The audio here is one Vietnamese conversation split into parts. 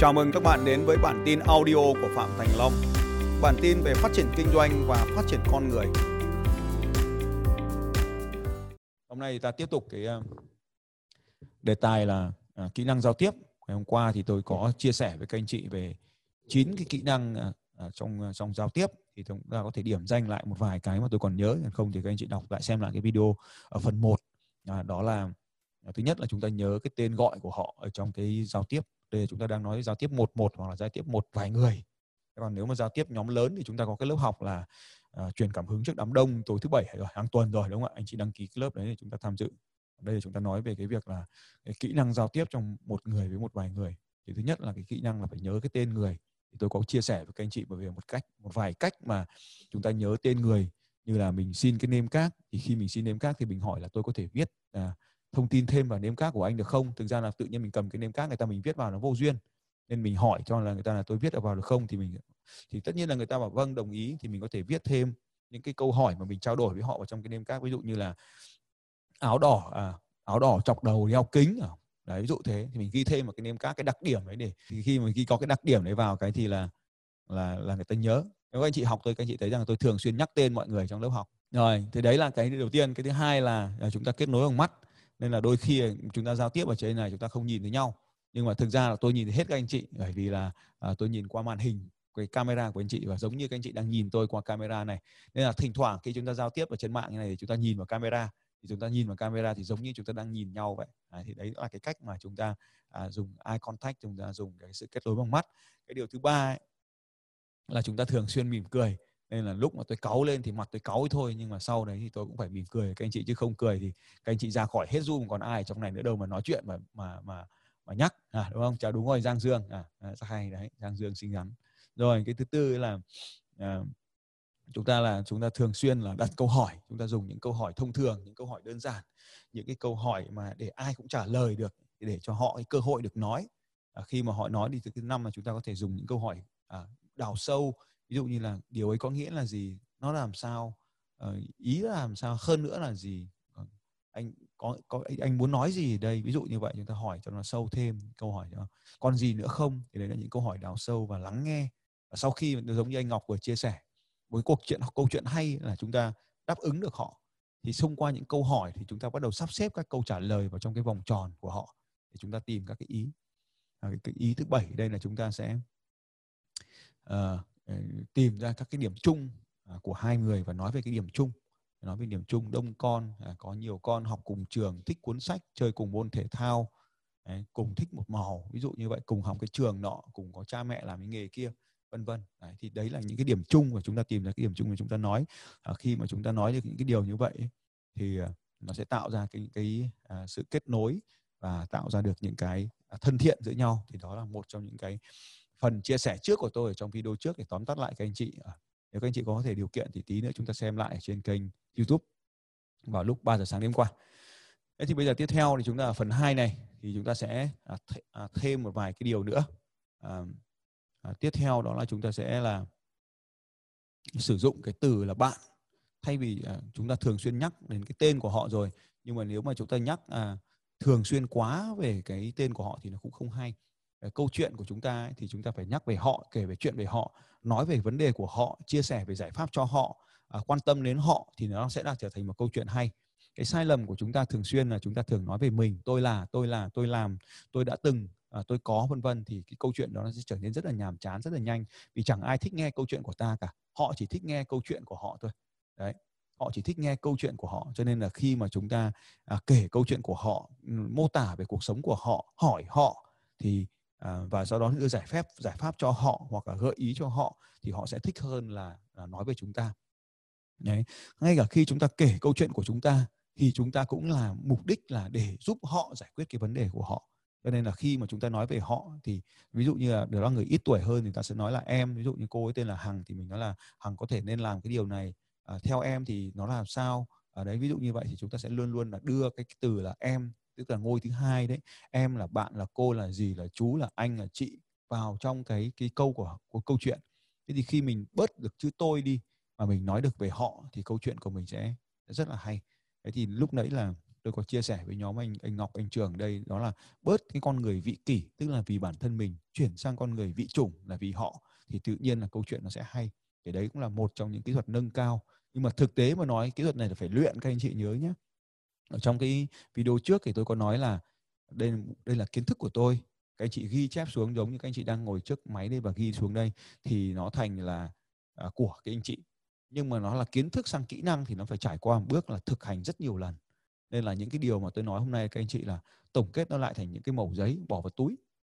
Chào mừng các bạn đến với bản tin audio của Phạm Thành Long. Bản tin về phát triển kinh doanh và phát triển con người. Hôm nay ta tiếp tục cái um, đề tài là à, kỹ năng giao tiếp. Ngày hôm qua thì tôi có chia sẻ với các anh chị về chín cái kỹ năng à, à, trong trong giao tiếp thì chúng ta có thể điểm danh lại một vài cái mà tôi còn nhớ không thì các anh chị đọc lại xem lại cái video ở phần 1 à, đó là thứ nhất là chúng ta nhớ cái tên gọi của họ ở trong cái giao tiếp đây chúng ta đang nói giao tiếp một một hoặc là giao tiếp một vài người. Còn nếu mà giao tiếp nhóm lớn thì chúng ta có cái lớp học là uh, truyền cảm hứng trước đám đông tối thứ bảy rồi hàng tuần rồi đúng không ạ? Anh chị đăng ký cái lớp đấy thì chúng ta tham dự. Đây là chúng ta nói về cái việc là cái kỹ năng giao tiếp trong một người với một vài người. Thì thứ nhất là cái kỹ năng là phải nhớ cái tên người. Thì tôi có chia sẻ với các anh chị bởi vì một cách một vài cách mà chúng ta nhớ tên người. Như là mình xin cái name card thì khi mình xin name card thì mình hỏi là tôi có thể viết à, thông tin thêm vào nêm các của anh được không? Thực ra là tự nhiên mình cầm cái nêm các người ta mình viết vào nó vô duyên. Nên mình hỏi cho là người ta là tôi viết được vào được không thì mình thì tất nhiên là người ta bảo vâng đồng ý thì mình có thể viết thêm những cái câu hỏi mà mình trao đổi với họ vào trong cái nêm các ví dụ như là áo đỏ à, áo đỏ chọc đầu đeo kính à, đấy ví dụ thế. Thì mình ghi thêm một cái nêm các cái đặc điểm đấy để thì khi mình ghi có cái đặc điểm đấy vào cái thì là là là người ta nhớ. Nếu các anh chị học tôi các anh chị thấy rằng tôi thường xuyên nhắc tên mọi người trong lớp học. Rồi thì đấy là cái đầu tiên. Cái thứ hai là, là chúng ta kết nối bằng mắt nên là đôi khi chúng ta giao tiếp ở trên này chúng ta không nhìn thấy nhau. Nhưng mà thực ra là tôi nhìn thấy hết các anh chị bởi vì là à, tôi nhìn qua màn hình cái camera của anh chị và giống như các anh chị đang nhìn tôi qua camera này. Nên là thỉnh thoảng khi chúng ta giao tiếp ở trên mạng như này thì chúng ta nhìn vào camera. Thì chúng ta nhìn vào camera thì giống như chúng ta đang nhìn nhau vậy. À, thì đấy là cái cách mà chúng ta à, dùng eye contact chúng ta dùng cái sự kết nối bằng mắt. Cái điều thứ ba ấy, là chúng ta thường xuyên mỉm cười nên là lúc mà tôi cáu lên thì mặt tôi cáu thôi nhưng mà sau đấy thì tôi cũng phải mỉm cười các anh chị chứ không cười thì các anh chị ra khỏi hết zoom còn ai trong này nữa đâu mà nói chuyện mà mà mà mà nhắc. À đúng không? Chào đúng rồi giang dương. À, à rất hay đấy giang dương xinh rắn rồi cái thứ tư là à, chúng ta là chúng ta thường xuyên là đặt câu hỏi. Chúng ta dùng những câu hỏi thông thường những câu hỏi đơn giản những cái câu hỏi mà để ai cũng trả lời được để cho họ cái cơ hội được nói. À, khi mà họ nói đi từ thứ năm là chúng ta có thể dùng những câu hỏi à, đào sâu ví dụ như là điều ấy có nghĩa là gì? Nó làm sao uh, ý là làm sao hơn nữa là gì? Anh có có anh muốn nói gì đây? Ví dụ như vậy chúng ta hỏi cho nó sâu thêm câu hỏi cho còn gì nữa không? Thì đấy là những câu hỏi đào sâu và lắng nghe. Và sau khi giống như anh Ngọc vừa chia sẻ với cuộc chuyện câu chuyện hay là chúng ta đáp ứng được họ thì xung qua những câu hỏi thì chúng ta bắt đầu sắp xếp các câu trả lời vào trong cái vòng tròn của họ để chúng ta tìm các cái ý. À, cái, cái ý thứ bảy đây là chúng ta sẽ uh, Ờ, tìm ra các cái điểm chung à, của hai người và nói về cái điểm chung. Nói về điểm chung đông con à, có nhiều con học cùng trường thích cuốn sách chơi cùng môn thể thao à, cùng thích một màu ví dụ như vậy cùng học cái trường nọ cùng có cha mẹ làm cái nghề kia vân vân. Thì đấy là những cái điểm chung và chúng ta tìm ra cái điểm chung mà chúng ta nói. À, khi mà chúng ta nói được những cái điều như vậy thì nó sẽ tạo ra cái cái sự kết nối và tạo ra được những cái thân thiện giữa nhau. Thì đó là một trong những cái phần chia sẻ trước của tôi ở trong video trước để tóm tắt lại các anh chị à, nếu các anh chị có thể điều kiện thì tí nữa chúng ta xem lại trên kênh YouTube vào lúc 3 giờ sáng đêm qua. Thế thì bây giờ tiếp theo thì chúng ta ở phần 2 này thì chúng ta sẽ à, à, thêm một vài cái điều nữa. À, à, tiếp theo đó là chúng ta sẽ là sử dụng cái từ là bạn thay vì à, chúng ta thường xuyên nhắc đến cái tên của họ rồi nhưng mà nếu mà chúng ta nhắc à, thường xuyên quá về cái tên của họ thì nó cũng không hay Ờ, câu chuyện của chúng ta ấy, thì chúng ta phải nhắc về họ kể về chuyện về họ nói về vấn đề của họ chia sẻ về giải pháp cho họ à, quan tâm đến họ thì nó sẽ là trở thành một câu chuyện hay. Cái sai lầm của chúng ta thường xuyên là chúng ta thường nói về mình tôi là tôi là tôi làm tôi đã từng à, tôi có vân vân thì cái câu chuyện đó nó sẽ trở nên rất là nhàm chán rất là nhanh. Vì chẳng ai thích nghe câu chuyện của ta cả họ chỉ thích nghe câu chuyện của họ thôi. Đấy họ chỉ thích nghe câu chuyện của họ cho nên là khi mà chúng ta à, kể câu chuyện của họ ừ, mô tả về cuộc sống của họ hỏi họ thì à, và sau đó đưa giải pháp giải pháp cho họ hoặc là gợi ý cho họ thì họ sẽ thích hơn là, là nói về chúng ta Đấy. ngay cả khi chúng ta kể câu chuyện của chúng ta thì chúng ta cũng là mục đích là để giúp họ giải quyết cái vấn đề của họ cho nên là khi mà chúng ta nói về họ thì ví dụ như là đó là người ít tuổi hơn thì ta sẽ nói là em ví dụ như cô ấy tên là hằng thì mình nói là hằng có thể nên làm cái điều này à, theo em thì nó làm sao ở đấy ví dụ như vậy thì chúng ta sẽ luôn luôn là đưa cái từ là em tức là ngôi thứ hai đấy, em là bạn, là cô, là gì là chú, là anh, là chị vào trong cái cái câu của của câu chuyện. Thế thì khi mình bớt được chữ tôi đi mà mình nói được về họ thì câu chuyện của mình sẽ rất là hay. Thế thì lúc nãy là tôi có chia sẻ với nhóm anh anh Ngọc, anh Trường đây, đó là bớt cái con người vị kỷ, tức là vì bản thân mình, chuyển sang con người vị chủng là vì họ, thì tự nhiên là câu chuyện nó sẽ hay. Thì đấy cũng là một trong những kỹ thuật nâng cao. Nhưng mà thực tế mà nói, kỹ thuật này là phải luyện các anh chị nhớ nhé ở trong cái video trước thì tôi có nói là đây đây là kiến thức của tôi. Các anh chị ghi chép xuống giống như các anh chị đang ngồi trước máy đây và ghi xuống đây thì nó thành là à, của các anh chị. Nhưng mà nó là kiến thức sang kỹ năng thì nó phải trải qua một bước là thực hành rất nhiều lần. Nên là những cái điều mà tôi nói hôm nay các anh chị là tổng kết nó lại thành những cái mẩu giấy bỏ vào túi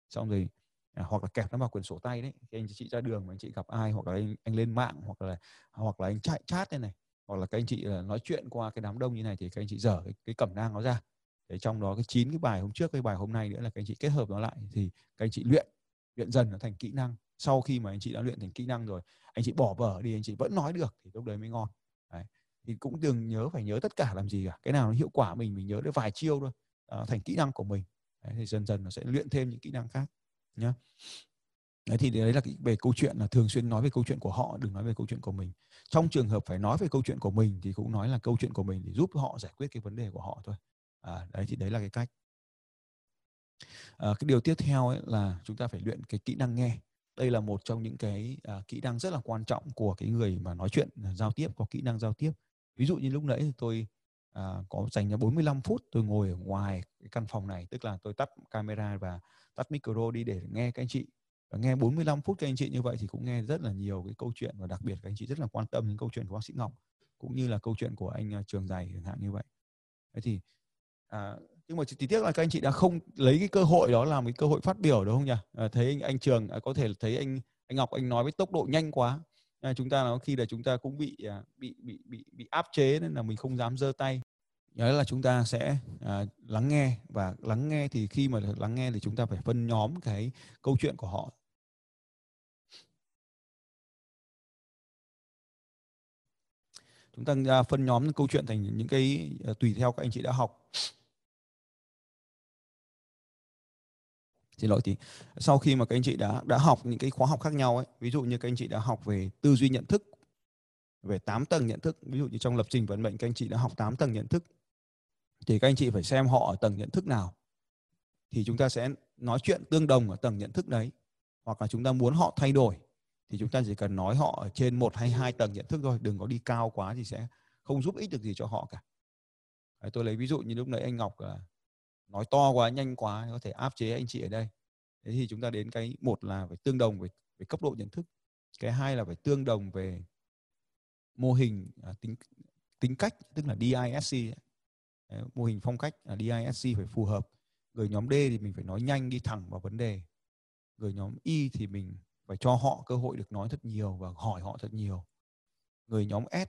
xong rồi à, hoặc là kẹp nó vào quyển sổ tay đấy. Thì anh chị ra đường mà anh chị gặp ai hoặc là anh, anh lên mạng hoặc là hoặc là anh chạy chat đây này hoặc là các anh chị là nói chuyện qua cái đám đông như này thì các anh chị dở cái, cái cẩm nang nó ra. Để trong đó cái chín cái bài hôm trước cái bài hôm nay nữa là các anh chị kết hợp nó lại thì các anh chị luyện luyện dần nó thành kỹ năng. Sau khi mà anh chị đã luyện thành kỹ năng rồi anh chị bỏ vở đi anh chị vẫn nói được thì lúc đấy mới ngon. Đấy. thì cũng đừng nhớ phải nhớ tất cả làm gì cả. Cái nào nó hiệu quả mình mình nhớ được vài chiêu thôi à, thành kỹ năng của mình. Đấy, thì dần dần nó sẽ luyện thêm những kỹ năng khác nhá. Đấy thì đấy là về câu chuyện là thường xuyên nói về câu chuyện của họ đừng nói về câu chuyện của mình trong trường hợp phải nói về câu chuyện của mình thì cũng nói là câu chuyện của mình để giúp họ giải quyết cái vấn đề của họ thôi. À, đấy thì đấy là cái cách. À, cái điều tiếp theo ấy là chúng ta phải luyện cái kỹ năng nghe. Đây là một trong những cái à, kỹ năng rất là quan trọng của cái người mà nói chuyện à, giao tiếp có kỹ năng giao tiếp. Ví dụ như lúc nãy thì tôi à, có dành ra 45 phút tôi ngồi ở ngoài cái căn phòng này tức là tôi tắt camera và tắt micro đi để nghe các anh chị và nghe 45 phút các anh chị như vậy thì cũng nghe rất là nhiều cái câu chuyện và đặc biệt các anh chị rất là quan tâm đến câu chuyện của bác sĩ Ngọc cũng như là câu chuyện của anh à, Trường Giày chẳng hạn như vậy. Thế thì à, nhưng mà chỉ tiếc là các anh chị đã không lấy cái cơ hội đó làm cái cơ hội phát biểu đúng không nhỉ? À, thấy anh, anh Trường à, có thể thấy anh anh Ngọc anh nói với tốc độ nhanh quá. À, chúng ta nó khi là chúng ta cũng bị à, bị bị bị bị áp chế nên là mình không dám giơ tay. Nhớ là chúng ta sẽ à, lắng nghe và lắng nghe thì khi mà lắng nghe thì chúng ta phải phân nhóm cái câu chuyện của họ. Chúng ta à, phân nhóm câu chuyện thành những cái à, tùy theo các anh chị đã học. Xin lỗi, thì sau khi mà các anh chị đã đã học những cái khóa học khác nhau ấy, ví dụ như các anh chị đã học về tư duy nhận thức, về 8 tầng nhận thức, ví dụ như trong lập trình vận mệnh các anh chị đã học 8 tầng nhận thức, thì các anh chị phải xem họ ở tầng nhận thức nào. Thì chúng ta sẽ nói chuyện tương đồng ở tầng nhận thức đấy, hoặc là chúng ta muốn họ thay đổi thì chúng ta chỉ cần nói họ ở trên một hay hai tầng nhận thức thôi đừng có đi cao quá thì sẽ không giúp ích được gì cho họ cả. Đấy, tôi lấy ví dụ như lúc nãy anh Ngọc là nói to quá nhanh quá có thể áp chế anh chị ở đây. Thế thì chúng ta đến cái một là phải tương đồng về, về cấp độ nhận thức cái hai là phải tương đồng về mô hình à, tính tính cách tức là DISC Đấy, mô hình phong cách là DISC phải phù hợp. Người nhóm D thì mình phải nói nhanh đi thẳng vào vấn đề. Người nhóm Y thì mình phải cho họ cơ hội được nói thật nhiều và hỏi họ thật nhiều. Người nhóm S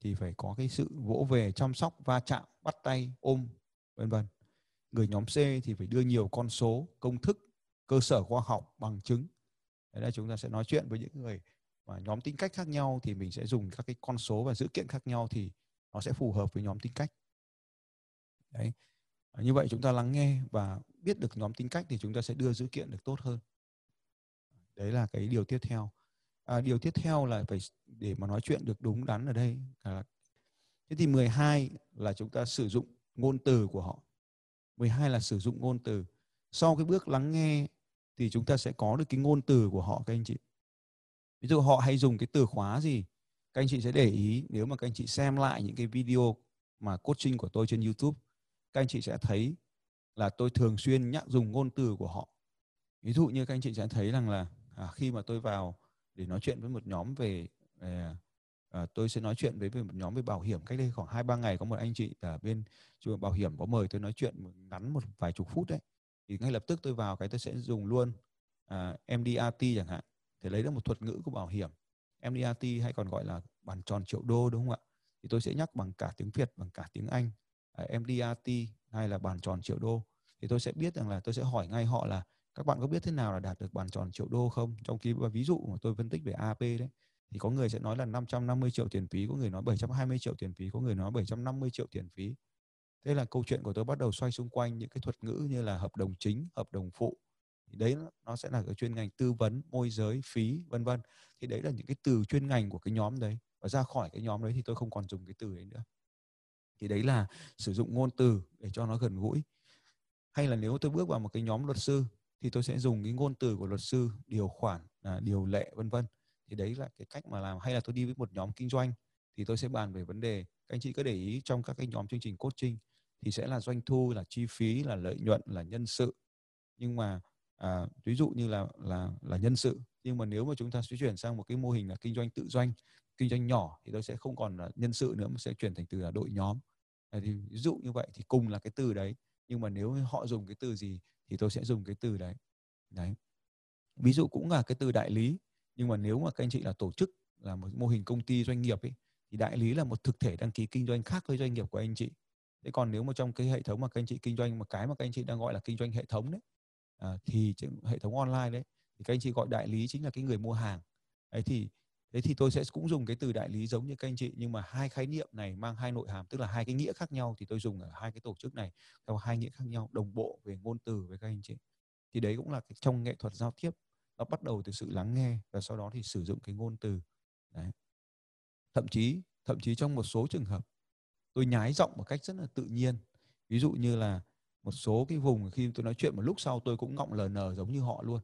thì phải có cái sự vỗ về, chăm sóc, va chạm, bắt tay, ôm, vân vân. Người nhóm C thì phải đưa nhiều con số, công thức, cơ sở khoa học bằng chứng. Đấy là chúng ta sẽ nói chuyện với những người mà nhóm tính cách khác nhau thì mình sẽ dùng các cái con số và dữ kiện khác nhau thì nó sẽ phù hợp với nhóm tính cách. Đấy. Như vậy chúng ta lắng nghe và biết được nhóm tính cách thì chúng ta sẽ đưa dữ kiện được tốt hơn đấy là cái điều tiếp theo. À, điều tiếp theo là phải để mà nói chuyện được đúng đắn ở đây thế thì 12 là chúng ta sử dụng ngôn từ của họ. 12 là sử dụng ngôn từ. Sau cái bước lắng nghe thì chúng ta sẽ có được cái ngôn từ của họ các anh chị. Ví dụ họ hay dùng cái từ khóa gì các anh chị sẽ để ý nếu mà các anh chị xem lại những cái video mà coaching của tôi trên YouTube các anh chị sẽ thấy là tôi thường xuyên nhắc dùng ngôn từ của họ. Ví dụ như các anh chị sẽ thấy rằng là à, khi mà tôi vào để nói chuyện với một nhóm về, à, à, tôi sẽ nói chuyện với, với một nhóm về bảo hiểm cách đây khoảng hai ba ngày có một anh chị ở bên trường bảo hiểm có mời tôi nói chuyện ngắn một vài chục phút đấy. Thì ngay lập tức tôi vào cái tôi sẽ dùng luôn à, MDRT chẳng hạn. Để lấy được một thuật ngữ của bảo hiểm. MDRT hay còn gọi là bàn tròn triệu đô đúng không ạ? Thì tôi sẽ nhắc bằng cả tiếng Việt bằng cả tiếng Anh à, MDRT hay là bàn tròn triệu đô. Thì tôi sẽ biết rằng là tôi sẽ hỏi ngay họ là các bạn có biết thế nào là đạt được bàn tròn triệu đô không? Trong khi ví dụ mà tôi phân tích về AP đấy, thì có người sẽ nói là 550 triệu tiền phí, có người nói 720 triệu tiền phí, có người nói 750 triệu tiền phí. Thế là câu chuyện của tôi bắt đầu xoay xung quanh những cái thuật ngữ như là hợp đồng chính, hợp đồng phụ. Thì đấy nó sẽ là cái chuyên ngành tư vấn, môi giới, phí, vân vân. Thì đấy là những cái từ chuyên ngành của cái nhóm đấy. Và ra khỏi cái nhóm đấy thì tôi không còn dùng cái từ đấy nữa. Thì đấy là sử dụng ngôn từ để cho nó gần gũi. Hay là nếu tôi bước vào một cái nhóm luật sư thì tôi sẽ dùng cái ngôn từ của luật sư điều khoản à, điều lệ vân vân. Thì đấy là cái cách mà làm. Hay là tôi đi với một nhóm kinh doanh thì tôi sẽ bàn về vấn đề các anh chị có để ý trong các cái nhóm chương trình coaching thì sẽ là doanh thu là chi phí là lợi nhuận là nhân sự. Nhưng mà à, ví dụ như là là là nhân sự. Nhưng mà nếu mà chúng ta sẽ chuyển sang một cái mô hình là kinh doanh tự doanh kinh doanh nhỏ thì tôi sẽ không còn là nhân sự nữa mà sẽ chuyển thành từ là đội nhóm. À, thì ví dụ như vậy thì cùng là cái từ đấy. Nhưng mà nếu họ dùng cái từ gì thì tôi sẽ dùng cái từ đấy. Đấy. Ví dụ cũng là cái từ đại lý nhưng mà nếu mà các anh chị là tổ chức là một mô hình công ty doanh nghiệp ấy thì đại lý là một thực thể đăng ký kinh doanh khác với doanh nghiệp của anh chị. Thế còn nếu mà trong cái hệ thống mà các anh chị kinh doanh một cái mà các anh chị đang gọi là kinh doanh hệ thống đấy à, thì hệ thống online đấy thì các anh chị gọi đại lý chính là cái người mua hàng. Ấy thì thế thì tôi sẽ cũng dùng cái từ đại lý giống như các anh chị nhưng mà hai khái niệm này mang hai nội hàm tức là hai cái nghĩa khác nhau thì tôi dùng ở hai cái tổ chức này theo hai nghĩa khác nhau đồng bộ về ngôn từ với các anh chị. Thì đấy cũng là cái, trong nghệ thuật giao tiếp nó bắt đầu từ sự lắng nghe và sau đó thì sử dụng cái ngôn từ. Đấy. Thậm chí thậm chí trong một số trường hợp tôi nhái giọng một cách rất là tự nhiên. Ví dụ như là một số cái vùng khi tôi nói chuyện một lúc sau tôi cũng ngọng lờ nờ giống như họ luôn.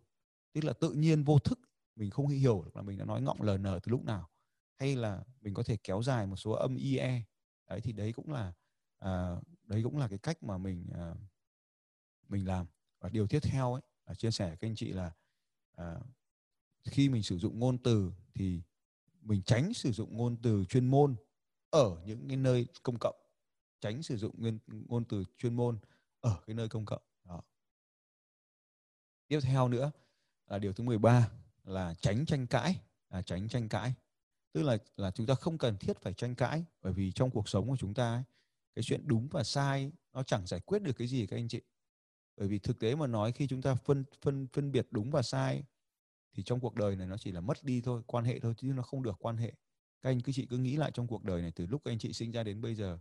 Tức là tự nhiên vô thức mình không hiểu được là mình đã nói ngọng ln từ lúc nào. Hay là mình có thể kéo dài một số âm ie đấy thì đấy cũng là à, đấy cũng là cái cách mà mình à, mình làm. Và điều tiếp theo ấy là chia sẻ với các anh chị là à, khi mình sử dụng ngôn từ thì mình tránh sử dụng ngôn từ chuyên môn ở những cái nơi công cộng. Tránh sử dụng ngôn, ngôn từ chuyên môn ở cái nơi công cộng. Đó. tiếp theo nữa là điều thứ 13 là tránh tranh cãi là tránh tranh cãi. Tức là là chúng ta không cần thiết phải tranh cãi bởi vì trong cuộc sống của chúng ta ấy, cái chuyện đúng và sai nó chẳng giải quyết được cái gì các anh chị. Bởi vì thực tế mà nói khi chúng ta phân phân phân biệt đúng và sai thì trong cuộc đời này nó chỉ là mất đi thôi quan hệ thôi chứ nó không được quan hệ. Các anh cứ chị cứ nghĩ lại trong cuộc đời này từ lúc các anh chị sinh ra đến bây giờ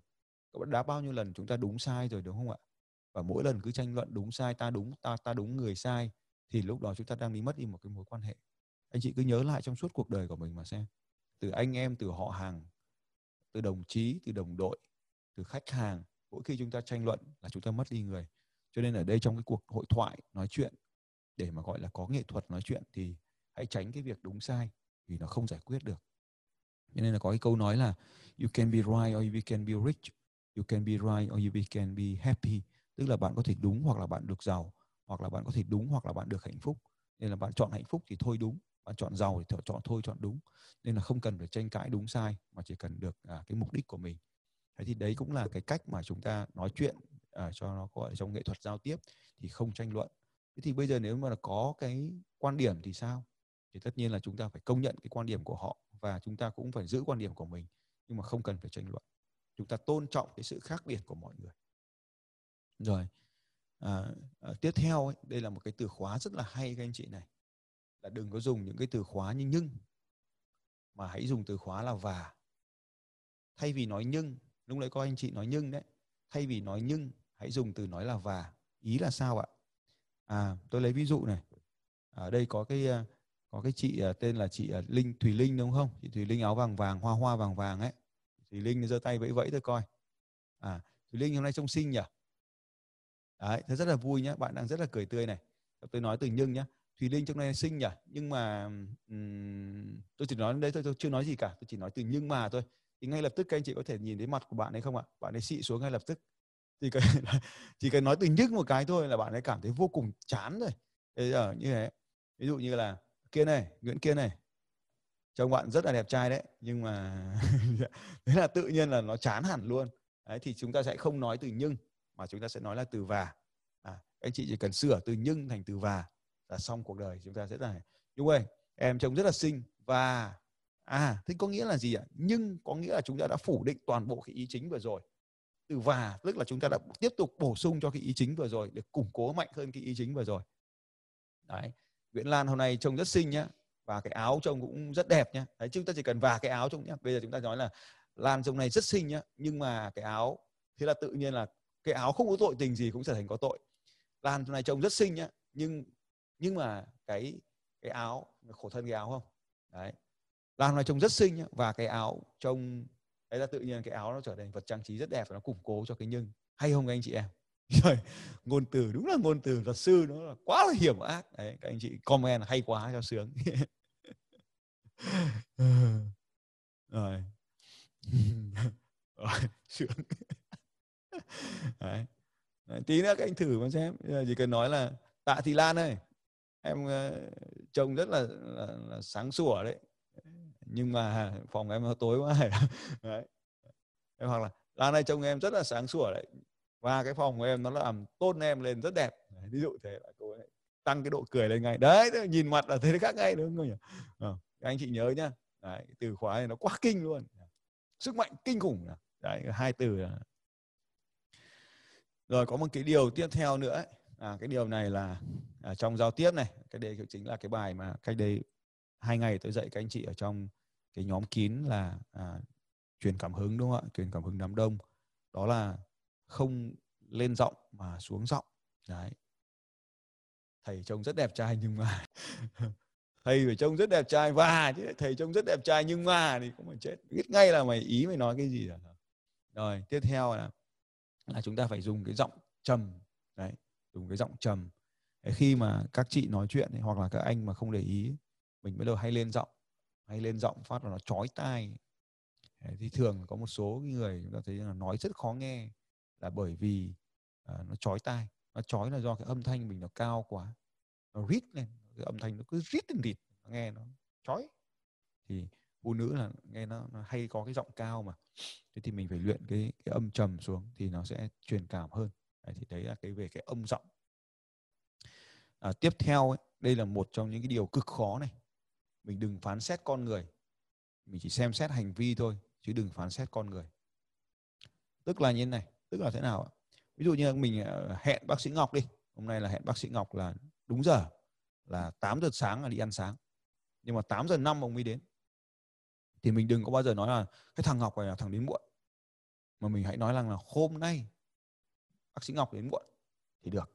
đã bao nhiêu lần chúng ta đúng sai rồi đúng không ạ? Và mỗi lần cứ tranh luận đúng sai ta đúng ta ta đúng người sai thì lúc đó chúng ta đang đi mất đi một cái mối quan hệ anh chị cứ nhớ lại trong suốt cuộc đời của mình mà xem. Từ anh em, từ họ hàng, từ đồng chí, từ đồng đội, từ khách hàng, mỗi khi chúng ta tranh luận là chúng ta mất đi người. Cho nên ở đây trong cái cuộc hội thoại, nói chuyện, để mà gọi là có nghệ thuật nói chuyện thì hãy tránh cái việc đúng sai, vì nó không giải quyết được. Cho nên là có cái câu nói là, you can be right or you can be rich. You can be right or you can be happy. Tức là bạn có thể đúng hoặc là bạn được giàu, hoặc là bạn có thể đúng hoặc là bạn được hạnh phúc. Nên là bạn chọn hạnh phúc thì thôi đúng bạn chọn giàu thì chọn thôi chọn đúng. Nên là không cần phải tranh cãi đúng sai mà chỉ cần được à, cái mục đích của mình. Thế thì đấy cũng là cái cách mà chúng ta nói chuyện à, cho nó gọi trong nghệ thuật giao tiếp thì không tranh luận. Thế thì bây giờ nếu mà có cái quan điểm thì sao? Thì tất nhiên là chúng ta phải công nhận cái quan điểm của họ và chúng ta cũng phải giữ quan điểm của mình nhưng mà không cần phải tranh luận. Chúng ta tôn trọng cái sự khác biệt của mọi người. Rồi à, à, tiếp theo ấy, đây là một cái từ khóa rất là hay các anh chị này là đừng có dùng những cái từ khóa như nhưng, mà hãy dùng từ khóa là và. Thay vì nói nhưng, lúc nãy có anh chị nói nhưng đấy. Thay vì nói nhưng, hãy dùng từ nói là và. Ý là sao ạ? À tôi lấy ví dụ này. Ở đây có cái ờ, có cái chị ờ, tên là chị ờ, Linh, Thùy Linh đúng không? Chị Thùy Linh áo vàng vàng, hoa hoa vàng vàng ấy. Thùy Linh giơ tay vẫy vẫy tôi coi. À Thùy Linh hôm nay trông xinh nhỉ? Đấy thế rất là vui nhá. Bạn đang rất là cười tươi này. Tôi nói từ nhưng nhá. Thùy Linh trong này xinh nhỉ? Nhưng mà um, tôi chỉ nói đây thôi tôi chưa nói gì cả tôi chỉ nói từ nhưng mà thôi. Thì ngay lập tức các anh chị có thể nhìn thấy mặt của bạn ấy không ạ? Bạn ấy xị xuống ngay lập tức. Chỉ cần chỉ cần nói từ nhưng một cái thôi là bạn ấy cảm thấy vô cùng chán rồi. Bây giờ như thế ví dụ như là kia này Nguyễn kia này. Trông bạn rất là đẹp trai đấy nhưng mà thế là tự nhiên là nó chán hẳn luôn. Đấy thì chúng ta sẽ không nói từ nhưng mà chúng ta sẽ nói là từ và. À, anh chị chỉ cần sửa từ nhưng thành từ và là xong cuộc đời, chúng ta sẽ là Nhung ơi em trông rất là xinh và à thế có nghĩa là gì ạ? Nhưng có nghĩa là chúng ta đã phủ định toàn bộ cái ý chính vừa rồi. Từ và, tức là chúng ta đã tiếp tục bổ sung cho cái ý chính vừa rồi để củng cố mạnh hơn cái ý chính vừa rồi. Đấy, Nguyễn Lan hôm nay trông rất xinh nhá, và cái áo trông cũng rất đẹp nhá. Đấy, chúng ta chỉ cần và cái áo trông nhá. Bây giờ chúng ta nói là Lan trông này rất xinh nhá, nhưng mà cái áo, thế là tự nhiên là cái áo không có tội tình gì cũng trở thành có tội. Lan hôm nay trông rất xinh nhá, nhưng nhưng mà cái cái áo khổ thân cái áo không? Đấy. Lan hôm trông rất xinh nhá, và cái áo trông, đấy là tự nhiên cái áo nó trở thành vật trang trí rất đẹp và nó củng cố cho cái nhưng. Hay không các anh chị em? Rồi ngôn từ, đúng là ngôn từ luật sư nó là quá là hiểm ác. Đấy, các anh chị comment hay quá cho sướng. Rồi. Rồi, sướng. Đấy. đấy. tí nữa các anh thử mà xem. Chỉ cần nói là tạ thị lan ơi em ờ, trông rất là, là, là sáng sủa đấy. Nhưng mà phòng em nó tối quá đấy. hoặc là lan này trông em rất là sáng sủa đấy. Và cái phòng của em nó làm tôn em lên rất đẹp. Ví dụ thế là cô ấy tăng cái độ cười lên ngay. Đấy nhìn mặt là thấy khác ngay đúng không nhỉ? À, anh chị nhớ nhá. Đấy, từ khóa này nó quá kinh luôn. Sức mạnh kinh khủng đấy hai từ là rồi có một cái điều tiếp theo nữa ấy. À, cái điều này là à, trong giao tiếp này cái đây chính là cái bài mà cách đây hai ngày tôi dạy các anh chị ở trong cái nhóm kín là à, truyền cảm hứng đúng không ạ? Truyền cảm hứng đám đông. Đó là không lên giọng mà xuống giọng. Đấy. Thầy trông rất đẹp trai nhưng mà thầy phải trông rất đẹp trai. Và chứ thầy trông rất đẹp trai nhưng mà thì cũng phải chết. Biết ngay là mày ý mày nói cái gì rồi rồi tiếp theo là là chúng ta phải dùng cái giọng trầm. Đấy dùng cái giọng trầm. Khi mà các chị nói chuyện ấy, hoặc là các anh mà không để ý mình bắt đầu hay lên giọng hay lên giọng phát là nó chói tai. Thì thường có một số người chúng ta thấy là nói rất khó nghe là bởi vì uh, nó chói tai. Nó chói là do cái âm thanh mình nó cao quá nó rít lên cái âm thanh nó cứ rít lên rịt nghe nó chói. Thì phụ nữ là nghe nó, nó hay có cái giọng cao mà. Thế thì mình phải luyện cái cái âm trầm xuống thì nó sẽ truyền cảm hơn đấy, thì đấy là cái về cái âm giọng. À, tiếp theo ấy, đây là một trong những cái điều cực khó này. Mình đừng phán xét con người. Mình chỉ xem xét hành vi thôi chứ đừng phán xét con người. Tức là như thế này tức là thế nào ạ? Ví dụ như mình ờ, hẹn bác sĩ ngọc đi. Hôm nay là hẹn bác sĩ ngọc là đúng giờ là 8 giờ sáng là đi ăn sáng. Nhưng mà 8 giờ năm ông mới đến. Thì mình đừng có bao giờ nói là cái thằng ngọc này là thằng đến muộn. Mà mình hãy nói rằng là hôm nay bác sĩ ngọc đến muộn, thì được.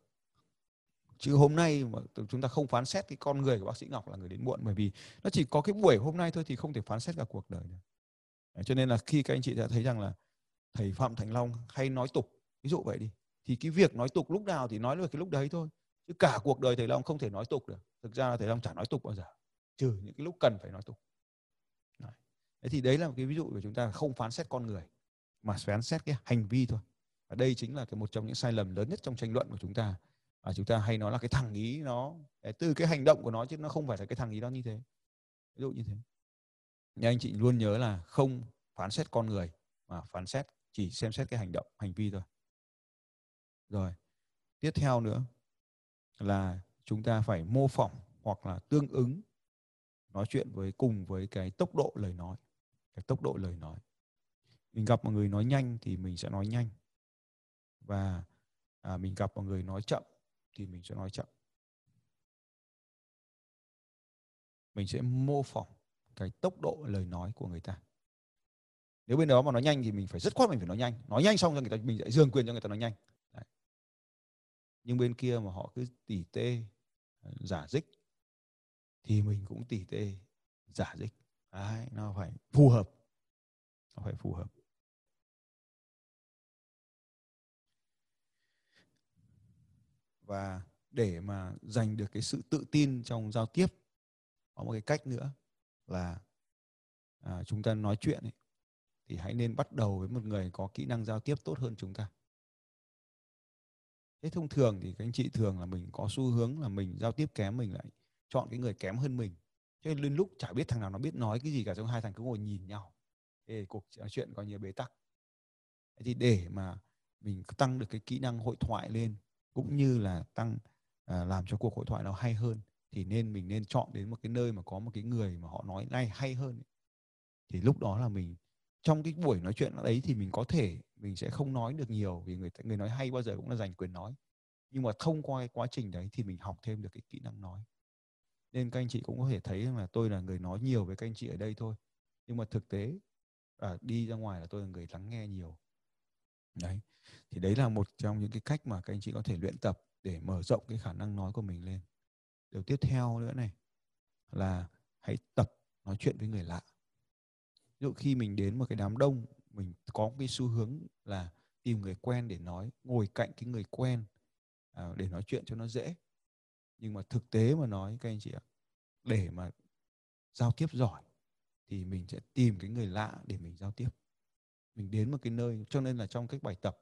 Chứ hôm nay mà chúng ta không phán xét cái con người của bác sĩ ngọc là người đến muộn, bởi vì nó chỉ có cái buổi hôm nay thôi thì không thể phán xét cả cuộc đời được. Cho nên là khi các anh chị đã thấy rằng là thầy phạm thành long hay nói tục, ví dụ vậy đi, thì cái việc nói tục lúc nào thì nói được cái lúc đấy thôi. Chứ cả cuộc đời thầy long không thể nói tục được. Thực ra là thầy long chả nói tục bao giờ, trừ những cái lúc cần phải nói tục. Đấy. Thì đấy là một cái ví dụ của chúng ta không phán xét con người, mà phán xét cái hành vi thôi và đây chính là cái một trong những sai lầm lớn nhất trong tranh luận của chúng ta. Và chúng ta hay nói là cái thằng ý nó từ cái hành động của nó chứ nó không phải là cái thằng ý đó như thế. Ví dụ như thế. Nhưng anh chị luôn nhớ là không phán xét con người, mà phán xét chỉ xem xét cái hành động, hành vi thôi. Rồi, tiếp theo nữa là chúng ta phải mô phỏng hoặc là tương ứng nói chuyện với, cùng với cái tốc độ lời nói, cái tốc độ lời nói. Mình gặp một người nói nhanh thì mình sẽ nói nhanh và à, mình gặp một người nói chậm thì mình sẽ nói chậm. Mình sẽ mô phỏng cái tốc độ lời nói của người ta. Nếu bên đó mà nói nhanh thì mình phải rất khoát mình phải nói nhanh. Nói nhanh xong cho người ta mình sẽ dường quyền cho người ta nói nhanh. Đấy. nhưng bên kia mà họ cứ tỉ tê à, giả dích thì mình cũng tỉ tê giả dích. Đấy, nó phải phù hợp. Nó phải phù hợp. Và để mà giành được cái sự tự tin trong giao tiếp có một cái cách nữa là à, chúng ta nói chuyện ấy, thì hãy nên bắt đầu với một người có kỹ năng giao tiếp tốt hơn chúng ta. Thế thông thường thì các anh chị thường là mình có xu hướng là mình giao tiếp kém mình lại chọn cái người kém hơn mình. Cho nên lên lúc chả biết thằng nào nó biết nói cái gì cả trong hai thằng cứ ngồi nhìn nhau. Ê, cuộc nói chuyện coi như bế tắc. Thế thì để mà mình tăng được cái kỹ năng hội thoại lên cũng như là tăng à, làm cho cuộc hội thoại nó hay hơn thì nên mình nên chọn đến một cái nơi mà có một cái người mà họ nói ngay hay hơn thì lúc đó là mình trong cái buổi nói chuyện đấy thì mình có thể mình sẽ không nói được nhiều vì người người nói hay bao giờ cũng là giành quyền nói. Nhưng mà thông qua cái quá trình đấy thì mình học thêm được cái kỹ năng nói. Nên các anh chị cũng có thể thấy là tôi là người nói nhiều với các anh chị ở đây thôi. Nhưng mà thực tế à, đi ra ngoài là tôi là người lắng nghe nhiều đấy thì đấy là một trong những cái cách mà các anh chị có thể luyện tập để mở rộng cái khả năng nói của mình lên. Điều tiếp theo nữa này là hãy tập nói chuyện với người lạ. Ví dụ khi mình đến một cái đám đông mình có cái xu hướng là tìm người quen để nói ngồi cạnh cái người quen à, để nói chuyện cho nó dễ. Nhưng mà thực tế mà nói các anh chị ạ để mà giao tiếp giỏi thì mình sẽ tìm cái người lạ để mình giao tiếp mình đến một cái nơi, cho nên là trong các bài tập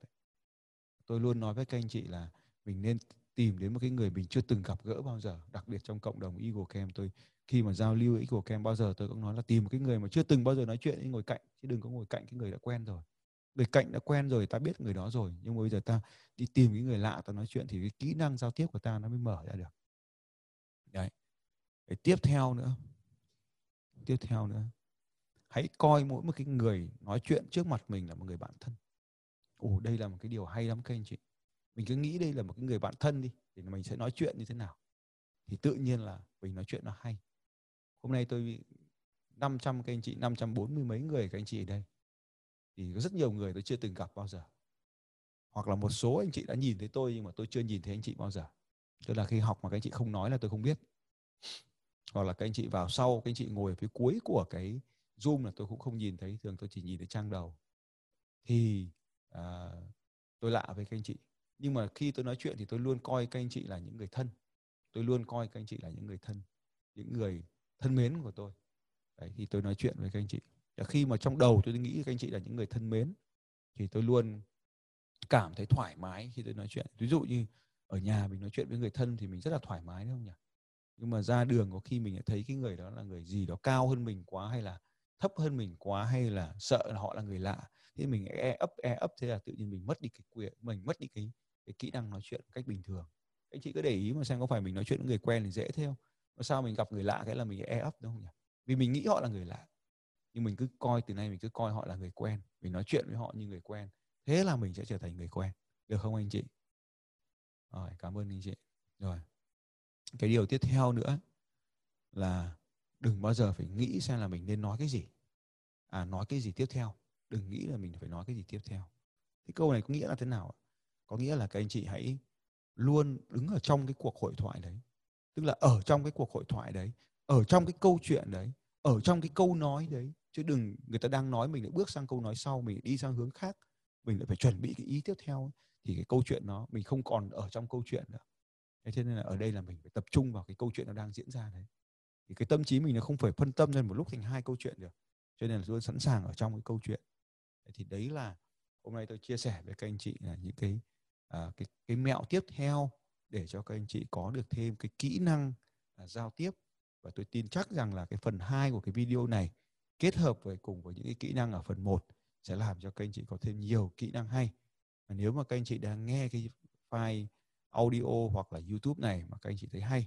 tôi luôn nói với các anh chị là mình nên tìm đến một cái người mình chưa từng gặp gỡ bao giờ, đặc biệt trong cộng đồng Eagle Camp. Tôi khi mà giao lưu Eagle Camp bao giờ tôi cũng nói là tìm một cái người mà chưa từng bao giờ nói chuyện ngồi cạnh, chứ đừng có ngồi cạnh cái người đã quen rồi. Người cạnh đã quen rồi, ta biết người đó rồi, nhưng mà bây giờ ta đi tìm cái người lạ ta nói chuyện thì cái kỹ năng giao tiếp của ta nó mới mở ra được. Đấy. Để tiếp theo nữa. Tiếp theo nữa hãy coi mỗi một cái người nói chuyện trước mặt mình là một người bạn thân. Ồ, đây là một cái điều hay lắm các anh chị. Mình cứ nghĩ đây là một cái người bạn thân đi, thì mình sẽ nói chuyện như thế nào. Thì tự nhiên là mình nói chuyện nó hay. Hôm nay tôi 500 các anh chị 540 mấy người các anh chị ở đây. Thì có rất nhiều người tôi chưa từng gặp bao giờ. Hoặc là một số anh chị đã nhìn thấy tôi nhưng mà tôi chưa nhìn thấy anh chị bao giờ. Tức là khi học mà các anh chị không nói là tôi không biết. Hoặc là các anh chị vào sau, các anh chị ngồi ở phía cuối của cái zoom là tôi cũng không nhìn thấy thường tôi chỉ nhìn thấy trang đầu. Thì à, tôi lạ với các anh chị. Nhưng mà khi tôi nói chuyện thì tôi luôn coi các anh chị là những người thân. Tôi luôn coi các anh chị là những người thân những người thân mến của tôi. Đấy thì tôi nói chuyện với các anh chị. Và khi mà trong đầu tôi nghĩ các anh chị là những người thân mến thì tôi luôn cảm thấy thoải mái khi tôi nói chuyện. Ví dụ như ở nhà mình nói chuyện với người thân thì mình rất là thoải mái đúng không nhỉ? Nhưng mà ra đường có khi mình thấy cái người đó là người gì đó cao hơn mình quá hay là thấp hơn mình quá hay là sợ là họ là người lạ, thế mình e ấp e ấp thế là tự nhiên mình mất đi cái quyền, mình mất đi cái cái kỹ năng nói chuyện cách bình thường. Anh chị cứ để ý mà xem có phải mình nói chuyện với người quen thì dễ thế không? Mà sao mình gặp người lạ cái là mình e ấp đúng không nhỉ? Vì mình nghĩ họ là người lạ, nhưng mình cứ coi, từ nay mình cứ coi họ là người quen, mình nói chuyện với họ như người quen, thế là mình sẽ trở thành người quen. Được không anh chị? Rồi, cảm ơn anh chị. Rồi, cái điều tiếp theo nữa là đừng bao giờ phải nghĩ xem là mình nên nói cái gì. À nói cái gì tiếp theo. Đừng nghĩ là mình phải nói cái gì tiếp theo. Cái câu này có nghĩa là thế nào có nghĩa là các anh chị hãy luôn đứng ở trong cái cuộc hội thoại đấy. Tức là ở trong cái cuộc hội thoại đấy, ở trong cái câu chuyện đấy, ở trong cái câu nói đấy. Chứ đừng, người ta đang nói mình lại bước sang câu nói sau, mình đi sang hướng khác. Mình lại phải chuẩn bị cái ý tiếp theo thì cái câu chuyện nó mình không còn ở trong câu chuyện nữa. Thế nên là ở đây là mình phải tập trung vào cái câu chuyện nó đang diễn ra đấy thì cái tâm trí mình nó không phải phân tâm ra một lúc thành hai câu chuyện được. Cho nên là luôn sẵn sàng ở trong cái câu chuyện. Thì đấy là hôm nay tôi chia sẻ với các anh chị là những cái à, cái cái mẹo tiếp theo để cho các anh chị có được thêm cái kỹ năng à, giao tiếp. Và tôi tin chắc rằng là cái phần 2 của cái video này kết hợp với cùng với những cái kỹ năng ở phần 1 sẽ làm cho các anh chị có thêm nhiều kỹ năng hay. Và nếu mà các anh chị đang nghe cái file audio hoặc là YouTube này mà các anh chị thấy hay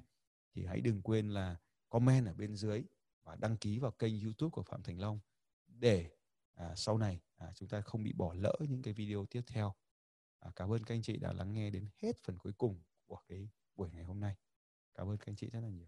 thì hãy đừng quên là comment ở bên dưới và đăng ký vào kênh YouTube của Phạm Thành Long để à, sau này à, chúng ta không bị bỏ lỡ những cái video tiếp theo. À, cảm ơn các anh chị đã lắng nghe đến hết phần cuối cùng của cái buổi ngày hôm nay. Cảm ơn các anh chị rất là nhiều.